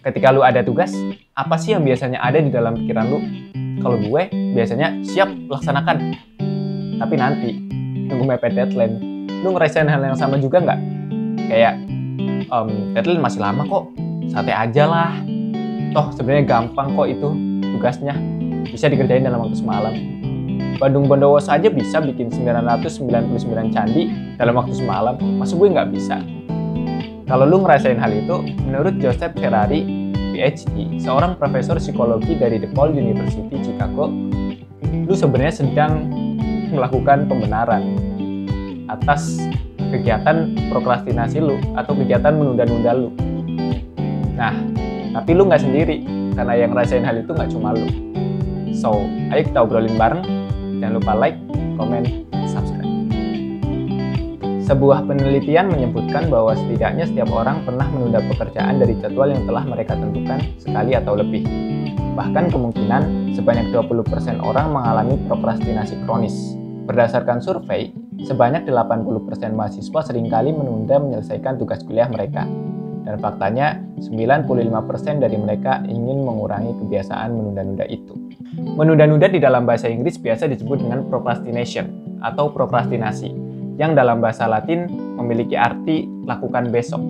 ketika lu ada tugas, apa sih yang biasanya ada di dalam pikiran lu? Kalau gue, biasanya siap laksanakan. Tapi nanti, nunggu mepet deadline, lu ngerasain hal yang sama juga nggak? Kayak, um, deadline masih lama kok, santai aja lah. Toh sebenarnya gampang kok itu tugasnya, bisa dikerjain dalam waktu semalam. Bandung Bondowo saja bisa bikin 999 candi dalam waktu semalam, masa gue nggak bisa? Kalau lu ngerasain hal itu, menurut Joseph Ferrari, PhD, seorang profesor psikologi dari DePaul University Chicago, lu sebenarnya sedang melakukan pembenaran atas kegiatan prokrastinasi lu atau kegiatan menunda-nunda lu. Nah, tapi lu nggak sendiri, karena yang ngerasain hal itu nggak cuma lu. So, ayo kita obrolin bareng. Jangan lupa like, komen, sebuah penelitian menyebutkan bahwa setidaknya setiap orang pernah menunda pekerjaan dari jadwal yang telah mereka tentukan sekali atau lebih. Bahkan kemungkinan sebanyak 20% orang mengalami prokrastinasi kronis. Berdasarkan survei, sebanyak 80% mahasiswa sering kali menunda menyelesaikan tugas kuliah mereka. Dan faktanya, 95% dari mereka ingin mengurangi kebiasaan menunda-nunda itu. Menunda-nunda di dalam bahasa Inggris biasa disebut dengan procrastination atau prokrastinasi yang dalam bahasa Latin memiliki arti lakukan besok.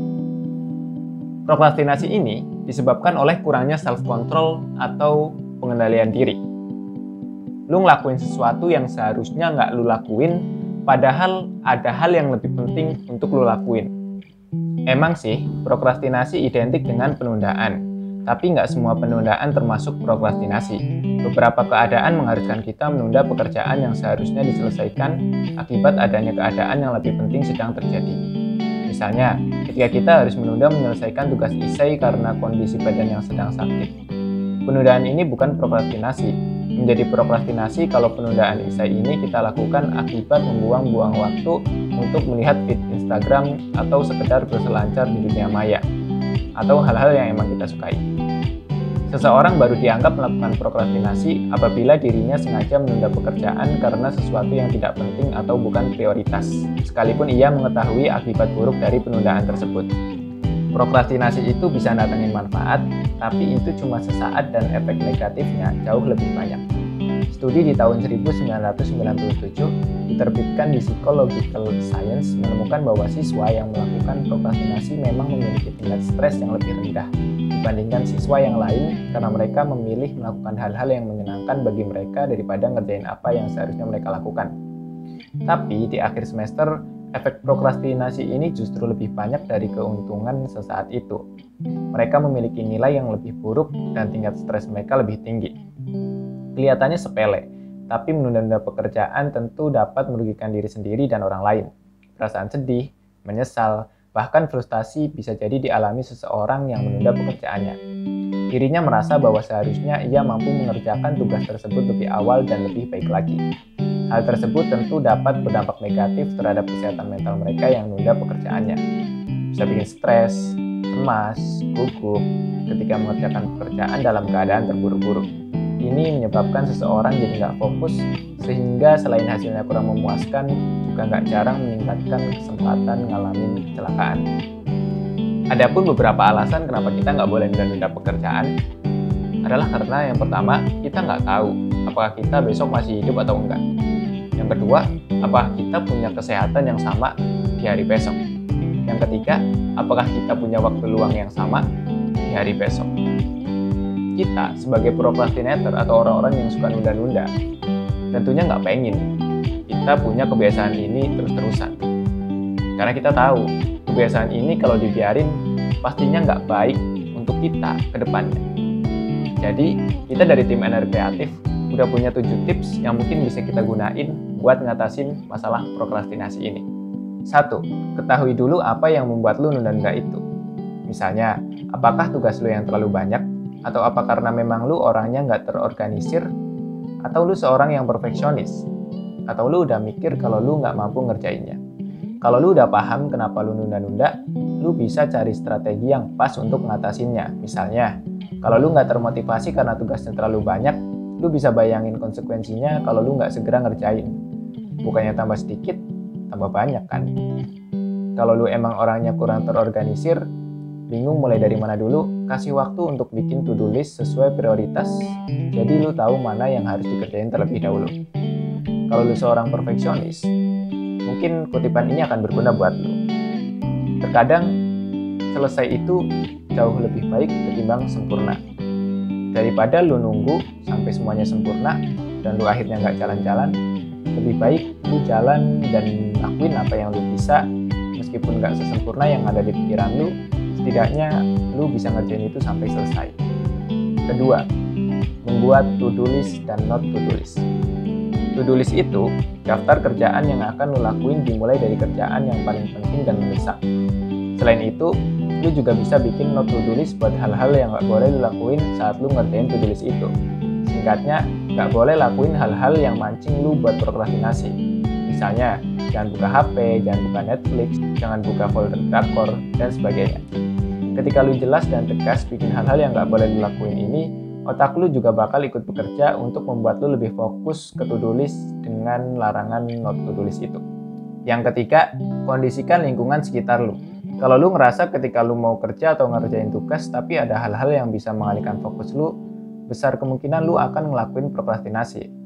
Prokrastinasi ini disebabkan oleh kurangnya self-control atau pengendalian diri. Lu ngelakuin sesuatu yang seharusnya nggak lu lakuin, padahal ada hal yang lebih penting untuk lu lakuin. Emang sih, prokrastinasi identik dengan penundaan, tapi nggak semua penundaan termasuk prokrastinasi. Beberapa keadaan mengharuskan kita menunda pekerjaan yang seharusnya diselesaikan akibat adanya keadaan yang lebih penting sedang terjadi. Misalnya, ketika kita harus menunda menyelesaikan tugas isai karena kondisi badan yang sedang sakit. Penundaan ini bukan prokrastinasi. Menjadi prokrastinasi kalau penundaan isai ini kita lakukan akibat membuang-buang waktu untuk melihat feed Instagram atau sekedar berselancar di dunia maya atau hal-hal yang emang kita sukai. Seseorang baru dianggap melakukan prokrastinasi apabila dirinya sengaja menunda pekerjaan karena sesuatu yang tidak penting atau bukan prioritas, sekalipun ia mengetahui akibat buruk dari penundaan tersebut. Prokrastinasi itu bisa datangin manfaat, tapi itu cuma sesaat dan efek negatifnya jauh lebih banyak. Studi di tahun 1997 diterbitkan di Psychological Science menemukan bahwa siswa yang melakukan prokrastinasi memang memiliki tingkat stres yang lebih rendah dibandingkan siswa yang lain karena mereka memilih melakukan hal-hal yang menyenangkan bagi mereka daripada ngerjain apa yang seharusnya mereka lakukan. Tapi di akhir semester, efek prokrastinasi ini justru lebih banyak dari keuntungan sesaat itu. Mereka memiliki nilai yang lebih buruk dan tingkat stres mereka lebih tinggi. Kelihatannya sepele, tapi menunda-nunda pekerjaan tentu dapat merugikan diri sendiri dan orang lain. Perasaan sedih, menyesal, bahkan frustasi bisa jadi dialami seseorang yang menunda pekerjaannya. Dirinya merasa bahwa seharusnya ia mampu mengerjakan tugas tersebut lebih awal dan lebih baik lagi. Hal tersebut tentu dapat berdampak negatif terhadap kesehatan mental mereka yang menunda pekerjaannya. Bisa bikin stres, cemas, gugup ketika mengerjakan pekerjaan dalam keadaan terburu-buru. Ini menyebabkan seseorang jadi nggak fokus, sehingga selain hasilnya kurang memuaskan, juga nggak jarang meningkatkan kesempatan ngalamin kecelakaan. Adapun beberapa alasan kenapa kita nggak boleh menunda pekerjaan adalah karena yang pertama, kita nggak tahu apakah kita besok masih hidup atau enggak. Yang kedua, apakah kita punya kesehatan yang sama di hari besok. Yang ketiga, apakah kita punya waktu luang yang sama di hari besok kita sebagai prokrastinator atau orang-orang yang suka nunda-nunda tentunya nggak pengen kita punya kebiasaan ini terus-terusan. Karena kita tahu kebiasaan ini kalau dibiarin pastinya nggak baik untuk kita ke depannya. Jadi kita dari tim energi kreatif udah punya tujuh tips yang mungkin bisa kita gunain buat ngatasin masalah prokrastinasi ini. Satu, ketahui dulu apa yang membuat lu nunda-nunda itu. Misalnya, apakah tugas lu yang terlalu banyak atau apa karena memang lu orangnya nggak terorganisir? Atau lu seorang yang perfeksionis? Atau lu udah mikir kalau lu nggak mampu ngerjainnya? Kalau lu udah paham kenapa lu nunda-nunda, lu bisa cari strategi yang pas untuk ngatasinnya. Misalnya, kalau lu nggak termotivasi karena tugasnya terlalu banyak, lu bisa bayangin konsekuensinya kalau lu nggak segera ngerjain. Bukannya tambah sedikit, tambah banyak kan? Kalau lu emang orangnya kurang terorganisir, Bingung mulai dari mana dulu? Kasih waktu untuk bikin to-do list sesuai prioritas, jadi lu tahu mana yang harus dikerjain terlebih dahulu. Kalau lu seorang perfeksionis, mungkin kutipan ini akan berguna buat lu. Terkadang, selesai itu jauh lebih baik ketimbang sempurna. Daripada lu nunggu sampai semuanya sempurna dan lu akhirnya nggak jalan-jalan, lebih baik lu jalan dan lakuin apa yang lu bisa meskipun nggak sesempurna yang ada di pikiran lu setidaknya lu bisa ngerjain itu sampai selesai. Kedua, membuat to-do list dan not to-do list. To-do list itu daftar kerjaan yang akan lu lakuin dimulai dari kerjaan yang paling penting dan mendesak. Selain itu, lu juga bisa bikin not to-do list buat hal-hal yang gak boleh lu lakuin saat lu ngerjain to-do list itu. Singkatnya, gak boleh lakuin hal-hal yang mancing lu buat prokrastinasi. Misalnya, jangan buka HP, jangan buka Netflix, jangan buka folder drakor, dan sebagainya. Ketika lu jelas dan tegas bikin hal-hal yang gak boleh lu lakuin ini, otak lu juga bakal ikut bekerja untuk membuat lu lebih fokus ke list dengan larangan not to-do list itu. Yang ketiga, kondisikan lingkungan sekitar lu. Kalau lu ngerasa ketika lu mau kerja atau ngerjain tugas tapi ada hal-hal yang bisa mengalihkan fokus lu, besar kemungkinan lu akan ngelakuin prokrastinasi.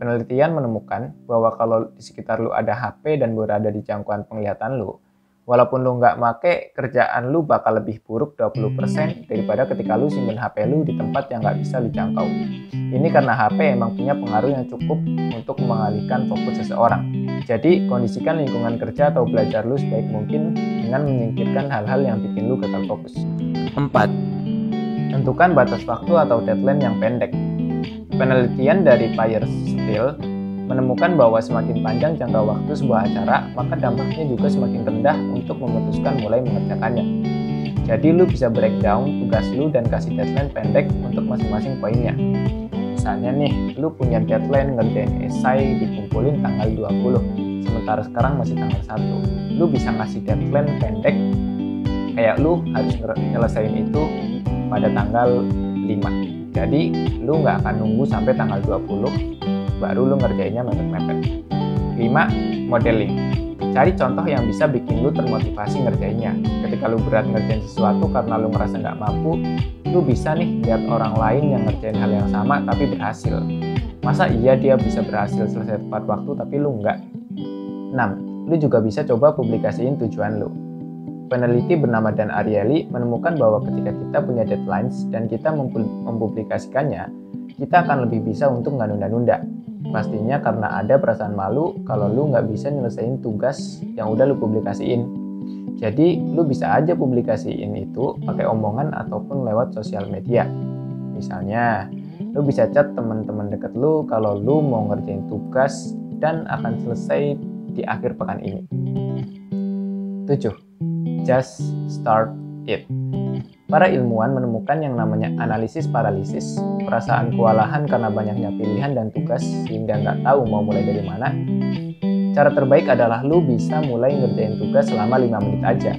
Penelitian menemukan bahwa kalau di sekitar lu ada HP dan berada di jangkauan penglihatan lu, walaupun lu nggak make, kerjaan lu bakal lebih buruk 20% daripada ketika lu simpen HP lu di tempat yang nggak bisa dijangkau. Ini karena HP emang punya pengaruh yang cukup untuk mengalihkan fokus seseorang. Jadi, kondisikan lingkungan kerja atau belajar lu sebaik mungkin dengan menyingkirkan hal-hal yang bikin lu gagal fokus. 4. Tentukan batas waktu atau deadline yang pendek. Penelitian dari Fire Steel menemukan bahwa semakin panjang jangka waktu sebuah acara, maka dampaknya juga semakin rendah untuk memutuskan mulai mengerjakannya. Jadi lu bisa breakdown tugas lu dan kasih deadline pendek untuk masing-masing poinnya. Misalnya nih, lu punya deadline ngerjain esai dikumpulin tanggal 20, sementara sekarang masih tanggal 1. Lu bisa ngasih deadline pendek, kayak lu harus nyelesain itu pada tanggal 5. Jadi, lu nggak akan nunggu sampai tanggal 20, baru lu ngerjainnya mepet-mepet. 5. Modeling. Cari contoh yang bisa bikin lu termotivasi ngerjainnya. Ketika lu berat ngerjain sesuatu karena lu ngerasa nggak mampu, lu bisa nih lihat orang lain yang ngerjain hal yang sama tapi berhasil. Masa iya dia bisa berhasil selesai tepat waktu tapi lu nggak? 6. Lu juga bisa coba publikasiin tujuan lu. Peneliti bernama Dan Ariely menemukan bahwa ketika kita punya deadlines dan kita mempublikasikannya, kita akan lebih bisa untuk nggak nunda-nunda. Pastinya karena ada perasaan malu kalau lu nggak bisa nyelesain tugas yang udah lu publikasiin. Jadi, lu bisa aja publikasiin itu pakai omongan ataupun lewat sosial media. Misalnya, lu bisa chat teman-teman deket lu kalau lu mau ngerjain tugas dan akan selesai di akhir pekan ini. 7 just start it. Para ilmuwan menemukan yang namanya analisis paralisis, perasaan kewalahan karena banyaknya pilihan dan tugas sehingga nggak tahu mau mulai dari mana. Cara terbaik adalah lu bisa mulai ngerjain tugas selama 5 menit aja.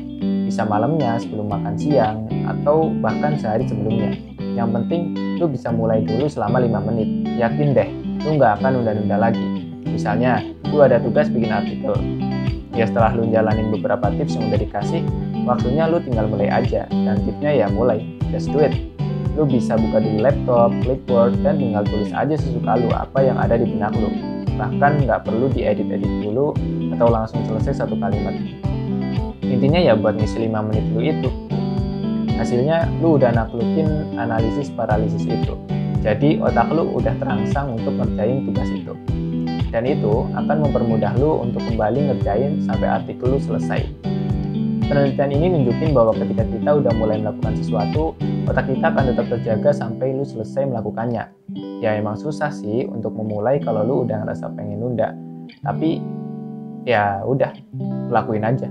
Bisa malamnya sebelum makan siang atau bahkan sehari sebelumnya. Yang penting lu bisa mulai dulu selama 5 menit. Yakin deh, lu nggak akan nunda-nunda lagi. Misalnya, lu ada tugas bikin artikel, ya setelah lu jalanin beberapa tips yang udah dikasih waktunya lu tinggal mulai aja. Dan tipsnya ya mulai. Just do it. Lu bisa buka di laptop, clipboard, dan tinggal tulis aja sesuka lu apa yang ada di benak lu. Bahkan nggak perlu diedit-edit dulu atau langsung selesai satu kalimat. Intinya ya buat ngisi 5 menit lu itu hasilnya lu udah naklukin analisis paralisis itu. Jadi otak lu udah terangsang untuk ngerjain tugas itu dan itu akan mempermudah lu untuk kembali ngerjain sampai artikel lu selesai. Penelitian ini nunjukin bahwa ketika kita udah mulai melakukan sesuatu, otak kita akan tetap terjaga sampai lu selesai melakukannya. Ya emang susah sih untuk memulai kalau lu udah ngerasa pengen nunda. Tapi ya udah, lakuin aja.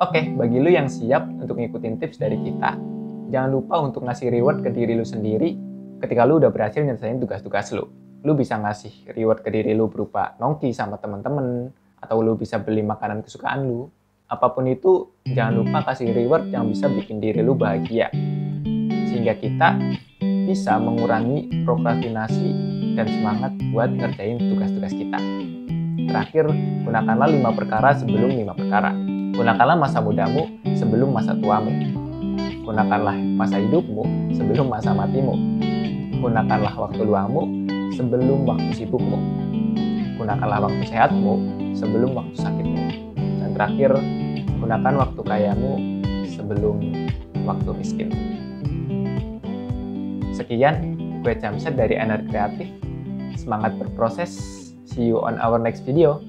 Oke, bagi lu yang siap untuk ngikutin tips dari kita, jangan lupa untuk ngasih reward ke diri lu sendiri ketika lu udah berhasil nyelesain tugas-tugas lu. Lu bisa ngasih reward ke diri lu berupa nongki sama temen-temen, atau lu bisa beli makanan kesukaan lu. Apa pun itu, jangan lupa kasih reward yang bisa bikin diri lu bahagia. Sehingga kita bisa mengurangi prokrastinasi dan semangat buat ngerjain tugas-tugas kita. Terakhir, gunakanlah lima perkara sebelum lima perkara. Gunakanlah masa mudamu sebelum masa tuamu. Gunakanlah masa hidupmu sebelum masa matimu. Gunakanlah waktu luangmu sebelum waktu sibukmu. Gunakanlah waktu sehatmu sebelum waktu sakitmu. Dan terakhir, gunakan waktu kayamu sebelum waktu miskin. Sekian, gue Jamset dari Energi Kreatif. Semangat berproses. See you on our next video.